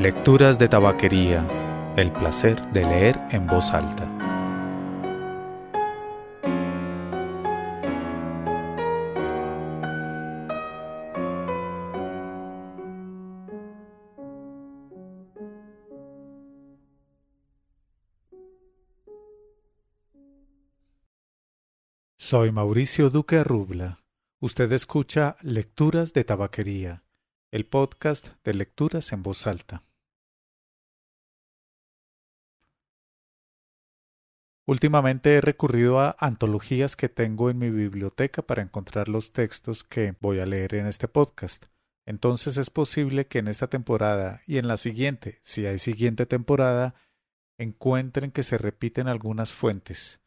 Lecturas de Tabaquería. El placer de leer en voz alta. Soy Mauricio Duque Rubla. Usted escucha Lecturas de Tabaquería, el podcast de lecturas en voz alta. Últimamente he recurrido a antologías que tengo en mi biblioteca para encontrar los textos que voy a leer en este podcast. Entonces es posible que en esta temporada y en la siguiente, si hay siguiente temporada, encuentren que se repiten algunas fuentes.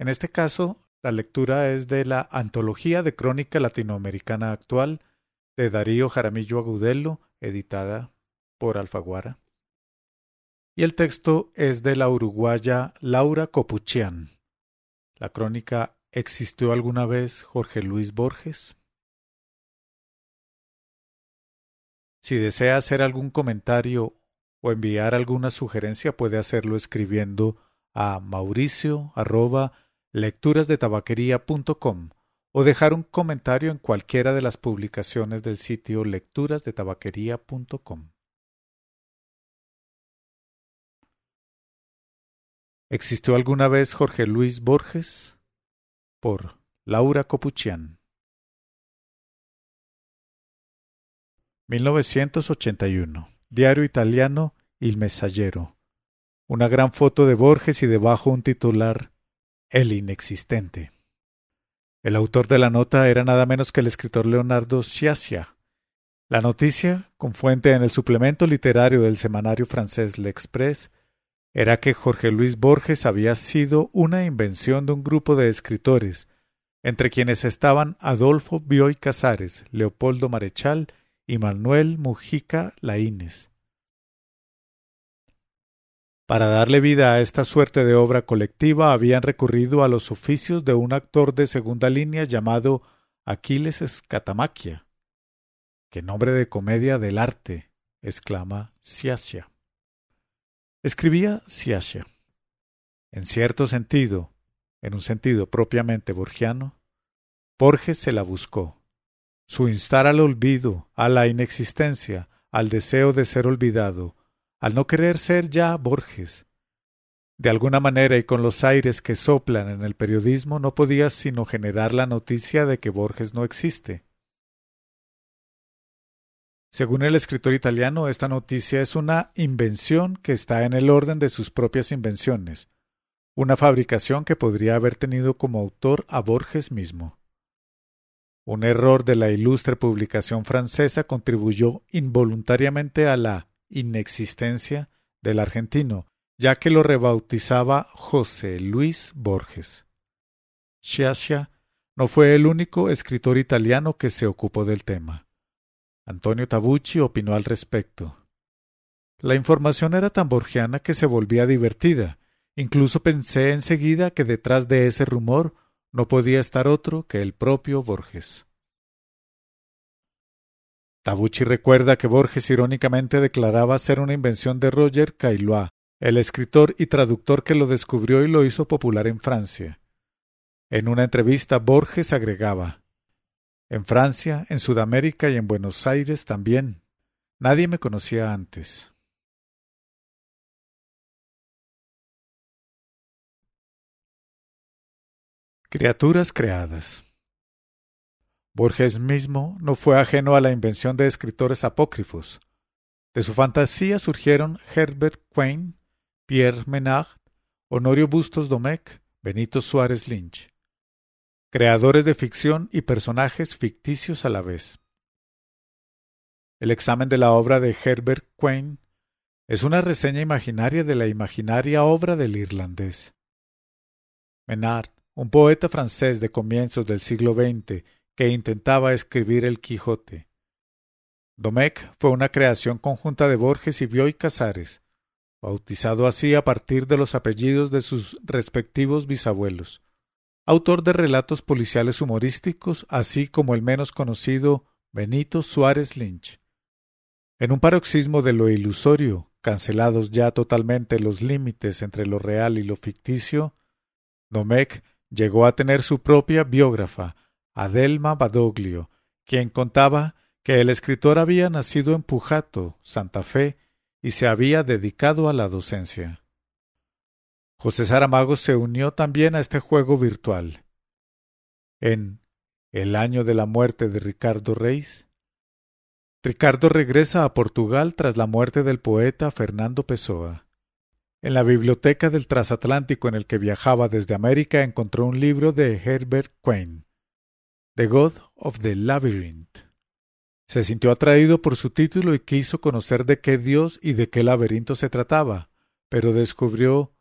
En este caso, la lectura es de la Antología de Crónica Latinoamericana Actual de Darío Jaramillo Agudelo, editada por Alfaguara. Y el texto es de la uruguaya Laura Copuchian. La crónica ¿Existió alguna vez Jorge Luis Borges? Si desea hacer algún comentario o enviar alguna sugerencia puede hacerlo escribiendo a mauricio lecturasdetabaquería.com o dejar un comentario en cualquiera de las publicaciones del sitio lecturasdetabaquería.com. ¿Existió alguna vez Jorge Luis Borges? Por Laura Copuchian. 1981. Diario italiano Il Messaggero. Una gran foto de Borges y debajo un titular el inexistente. El autor de la nota era nada menos que el escritor Leonardo Sciascia. La noticia, con fuente en el suplemento literario del semanario francés L'Express, era que Jorge Luis Borges había sido una invención de un grupo de escritores, entre quienes estaban Adolfo Bioy Casares, Leopoldo Marechal y Manuel Mujica Laínez. Para darle vida a esta suerte de obra colectiva habían recurrido a los oficios de un actor de segunda línea llamado Aquiles Escatamaquia. ¡Qué nombre de comedia del arte! exclama Siasia. Escribía Siasia. En cierto sentido, en un sentido propiamente borgiano, Borges se la buscó. Su instar al olvido, a la inexistencia, al deseo de ser olvidado, al no querer ser ya Borges. De alguna manera y con los aires que soplan en el periodismo no podía sino generar la noticia de que Borges no existe. Según el escritor italiano, esta noticia es una invención que está en el orden de sus propias invenciones, una fabricación que podría haber tenido como autor a Borges mismo. Un error de la ilustre publicación francesa contribuyó involuntariamente a la inexistencia del argentino, ya que lo rebautizaba José Luis Borges. Sciascia no fue el único escritor italiano que se ocupó del tema. Antonio Tabucci opinó al respecto. La información era tan borgiana que se volvía divertida. Incluso pensé enseguida que detrás de ese rumor no podía estar otro que el propio Borges. Tabucci recuerda que Borges irónicamente declaraba ser una invención de Roger Caillois, el escritor y traductor que lo descubrió y lo hizo popular en Francia. En una entrevista Borges agregaba En Francia, en Sudamérica y en Buenos Aires también. Nadie me conocía antes. Criaturas creadas. Borges mismo no fue ajeno a la invención de escritores apócrifos. De su fantasía surgieron Herbert Quain, Pierre Menard, Honorio Bustos Domecq, Benito Suárez Lynch, creadores de ficción y personajes ficticios a la vez. El examen de la obra de Herbert Quain es una reseña imaginaria de la imaginaria obra del irlandés. Menard, un poeta francés de comienzos del siglo XX que intentaba escribir el Quijote. Domecq fue una creación conjunta de Borges y Bioy Casares, bautizado así a partir de los apellidos de sus respectivos bisabuelos, autor de relatos policiales humorísticos, así como el menos conocido Benito Suárez Lynch. En un paroxismo de lo ilusorio, cancelados ya totalmente los límites entre lo real y lo ficticio, Domecq llegó a tener su propia biógrafa, Adelma Badoglio, quien contaba que el escritor había nacido en Pujato, Santa Fe, y se había dedicado a la docencia. José Saramago se unió también a este juego virtual. En El año de la muerte de Ricardo Reis, Ricardo regresa a Portugal tras la muerte del poeta Fernando Pessoa. En la biblioteca del transatlántico en el que viajaba desde América encontró un libro de Herbert Quain, The God of the Labyrinth. Se sintió atraído por su título y quiso conocer de qué Dios y de qué laberinto se trataba, pero descubrió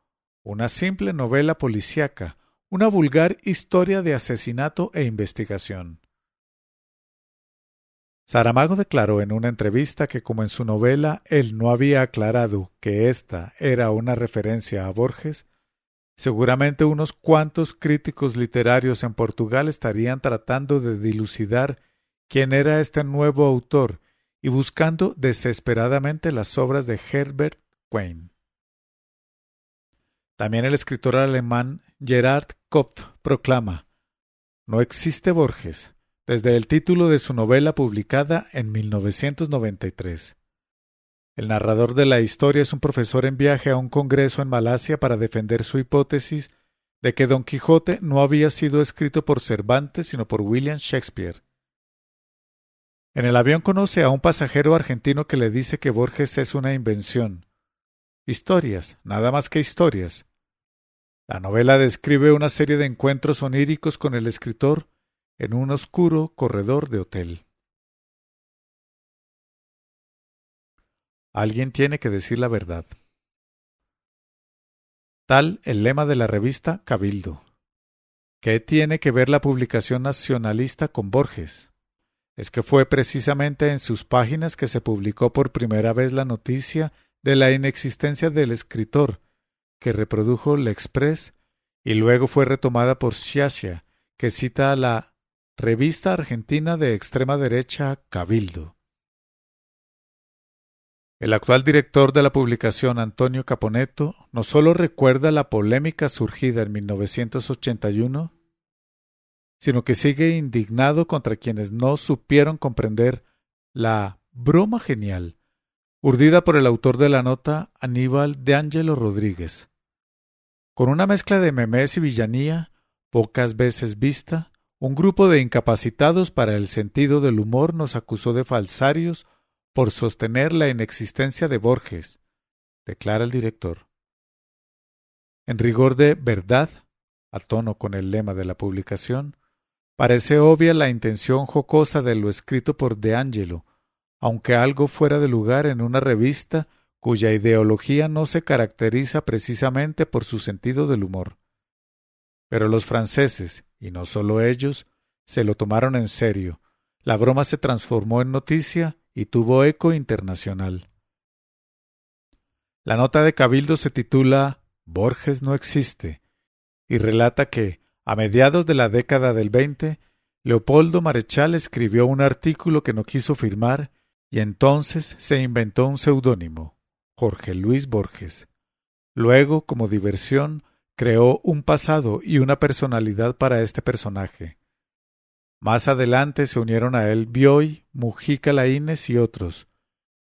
una simple novela policíaca, una vulgar historia de asesinato e investigación. Saramago declaró en una entrevista que como en su novela él no había aclarado que ésta era una referencia a Borges, seguramente unos cuantos críticos literarios en Portugal estarían tratando de dilucidar quién era este nuevo autor y buscando desesperadamente las obras de Herbert Quain. También el escritor alemán Gerhard Kopf proclama No existe Borges, desde el título de su novela publicada en 1993. El narrador de la historia es un profesor en viaje a un congreso en Malasia para defender su hipótesis de que Don Quijote no había sido escrito por Cervantes sino por William Shakespeare. En el avión conoce a un pasajero argentino que le dice que Borges es una invención. Historias, nada más que historias. La novela describe una serie de encuentros oníricos con el escritor en un oscuro corredor de hotel. Alguien tiene que decir la verdad. Tal el lema de la revista Cabildo. ¿Qué tiene que ver la publicación nacionalista con Borges? es que fue precisamente en sus páginas que se publicó por primera vez la noticia de la inexistencia del escritor, que reprodujo L'Express y luego fue retomada por Sciascia, que cita a la revista argentina de extrema derecha Cabildo. El actual director de la publicación, Antonio Caponeto, no sólo recuerda la polémica surgida en 1981, sino que sigue indignado contra quienes no supieron comprender la broma genial, urdida por el autor de la nota Aníbal de Ángelo Rodríguez. Con una mezcla de memes y villanía, pocas veces vista, un grupo de incapacitados para el sentido del humor nos acusó de falsarios por sostener la inexistencia de Borges, declara el director. En rigor de verdad, a tono con el lema de la publicación, Parece obvia la intención jocosa de lo escrito por De Angelo, aunque algo fuera de lugar en una revista cuya ideología no se caracteriza precisamente por su sentido del humor. Pero los franceses, y no solo ellos, se lo tomaron en serio. La broma se transformó en noticia y tuvo eco internacional. La nota de Cabildo se titula Borges no existe y relata que, a mediados de la década del veinte, Leopoldo Marechal escribió un artículo que no quiso firmar y entonces se inventó un seudónimo, Jorge Luis Borges. Luego, como diversión, creó un pasado y una personalidad para este personaje. Más adelante se unieron a él Bioy, Mujica Laínez y otros.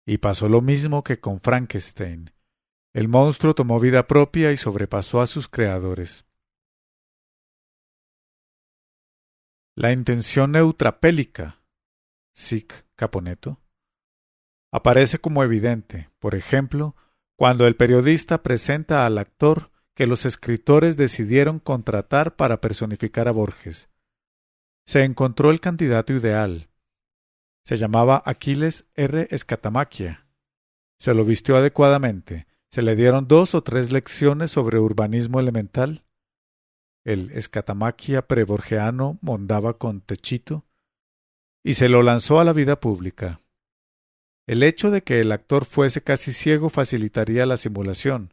Y pasó lo mismo que con Frankenstein. El monstruo tomó vida propia y sobrepasó a sus creadores. La intención neutrapélica, sic Caponeto, aparece como evidente, por ejemplo, cuando el periodista presenta al actor que los escritores decidieron contratar para personificar a Borges. Se encontró el candidato ideal. Se llamaba Aquiles R. Escatamaquia. Se lo vistió adecuadamente. Se le dieron dos o tres lecciones sobre urbanismo elemental el escatamaquia preborgeano mondaba con Techito, y se lo lanzó a la vida pública. El hecho de que el actor fuese casi ciego facilitaría la simulación,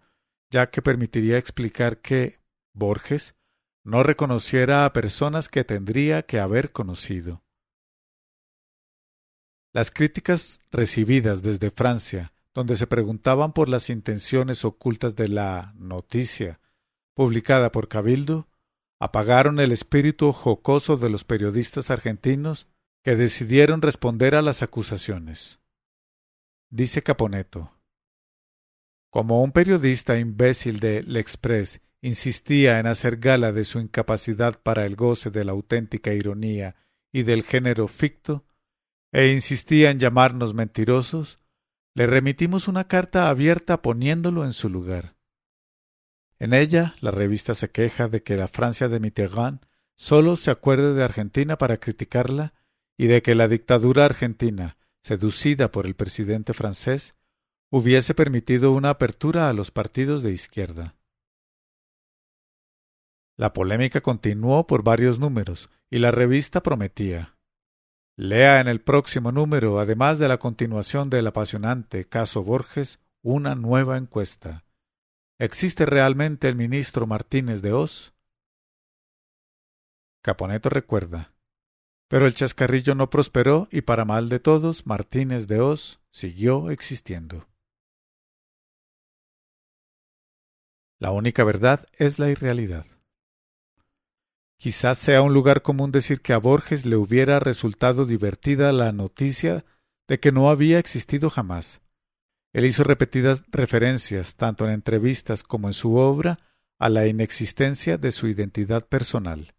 ya que permitiría explicar que Borges no reconociera a personas que tendría que haber conocido. Las críticas recibidas desde Francia, donde se preguntaban por las intenciones ocultas de la noticia publicada por Cabildo, apagaron el espíritu jocoso de los periodistas argentinos que decidieron responder a las acusaciones. Dice Caponeto. Como un periodista imbécil de L'Express insistía en hacer gala de su incapacidad para el goce de la auténtica ironía y del género ficto, e insistía en llamarnos mentirosos, le remitimos una carta abierta poniéndolo en su lugar. En ella, la revista se queja de que la Francia de Mitterrand solo se acuerde de Argentina para criticarla y de que la dictadura argentina, seducida por el presidente francés, hubiese permitido una apertura a los partidos de izquierda. La polémica continuó por varios números y la revista prometía. Lea en el próximo número, además de la continuación del apasionante caso Borges, una nueva encuesta. ¿Existe realmente el ministro Martínez de Oz? Caponeto recuerda. Pero el chascarrillo no prosperó y para mal de todos, Martínez de Oz siguió existiendo. La única verdad es la irrealidad. Quizás sea un lugar común decir que a Borges le hubiera resultado divertida la noticia de que no había existido jamás. Él hizo repetidas referencias, tanto en entrevistas como en su obra, a la inexistencia de su identidad personal.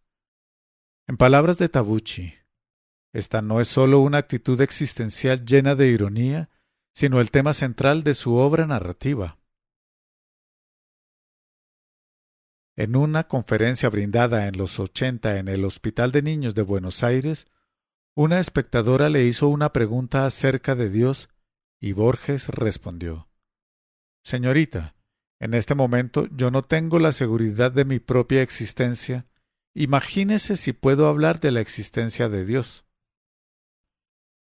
En palabras de Tabucci, esta no es sólo una actitud existencial llena de ironía, sino el tema central de su obra narrativa. En una conferencia brindada en los ochenta en el Hospital de Niños de Buenos Aires, una espectadora le hizo una pregunta acerca de Dios y Borges respondió Señorita, en este momento yo no tengo la seguridad de mi propia existencia. Imagínese si puedo hablar de la existencia de Dios.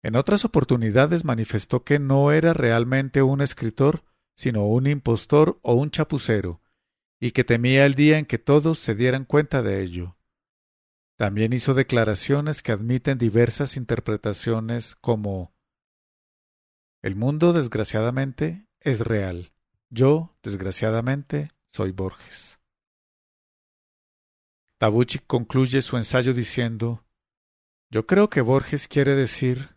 En otras oportunidades manifestó que no era realmente un escritor, sino un impostor o un chapucero, y que temía el día en que todos se dieran cuenta de ello. También hizo declaraciones que admiten diversas interpretaciones como El mundo desgraciadamente es real. Yo, desgraciadamente, soy Borges. Tabucci concluye su ensayo diciendo Yo creo que Borges quiere decir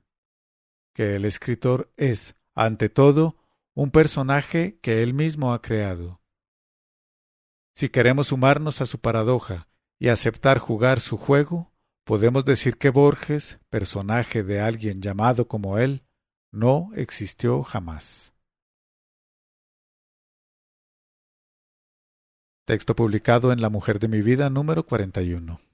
que el escritor es, ante todo, un personaje que él mismo ha creado. Si queremos sumarnos a su paradoja y aceptar jugar su juego, podemos decir que Borges, personaje de alguien llamado como él, no existió jamás. Texto publicado en La Mujer de mi Vida número 41.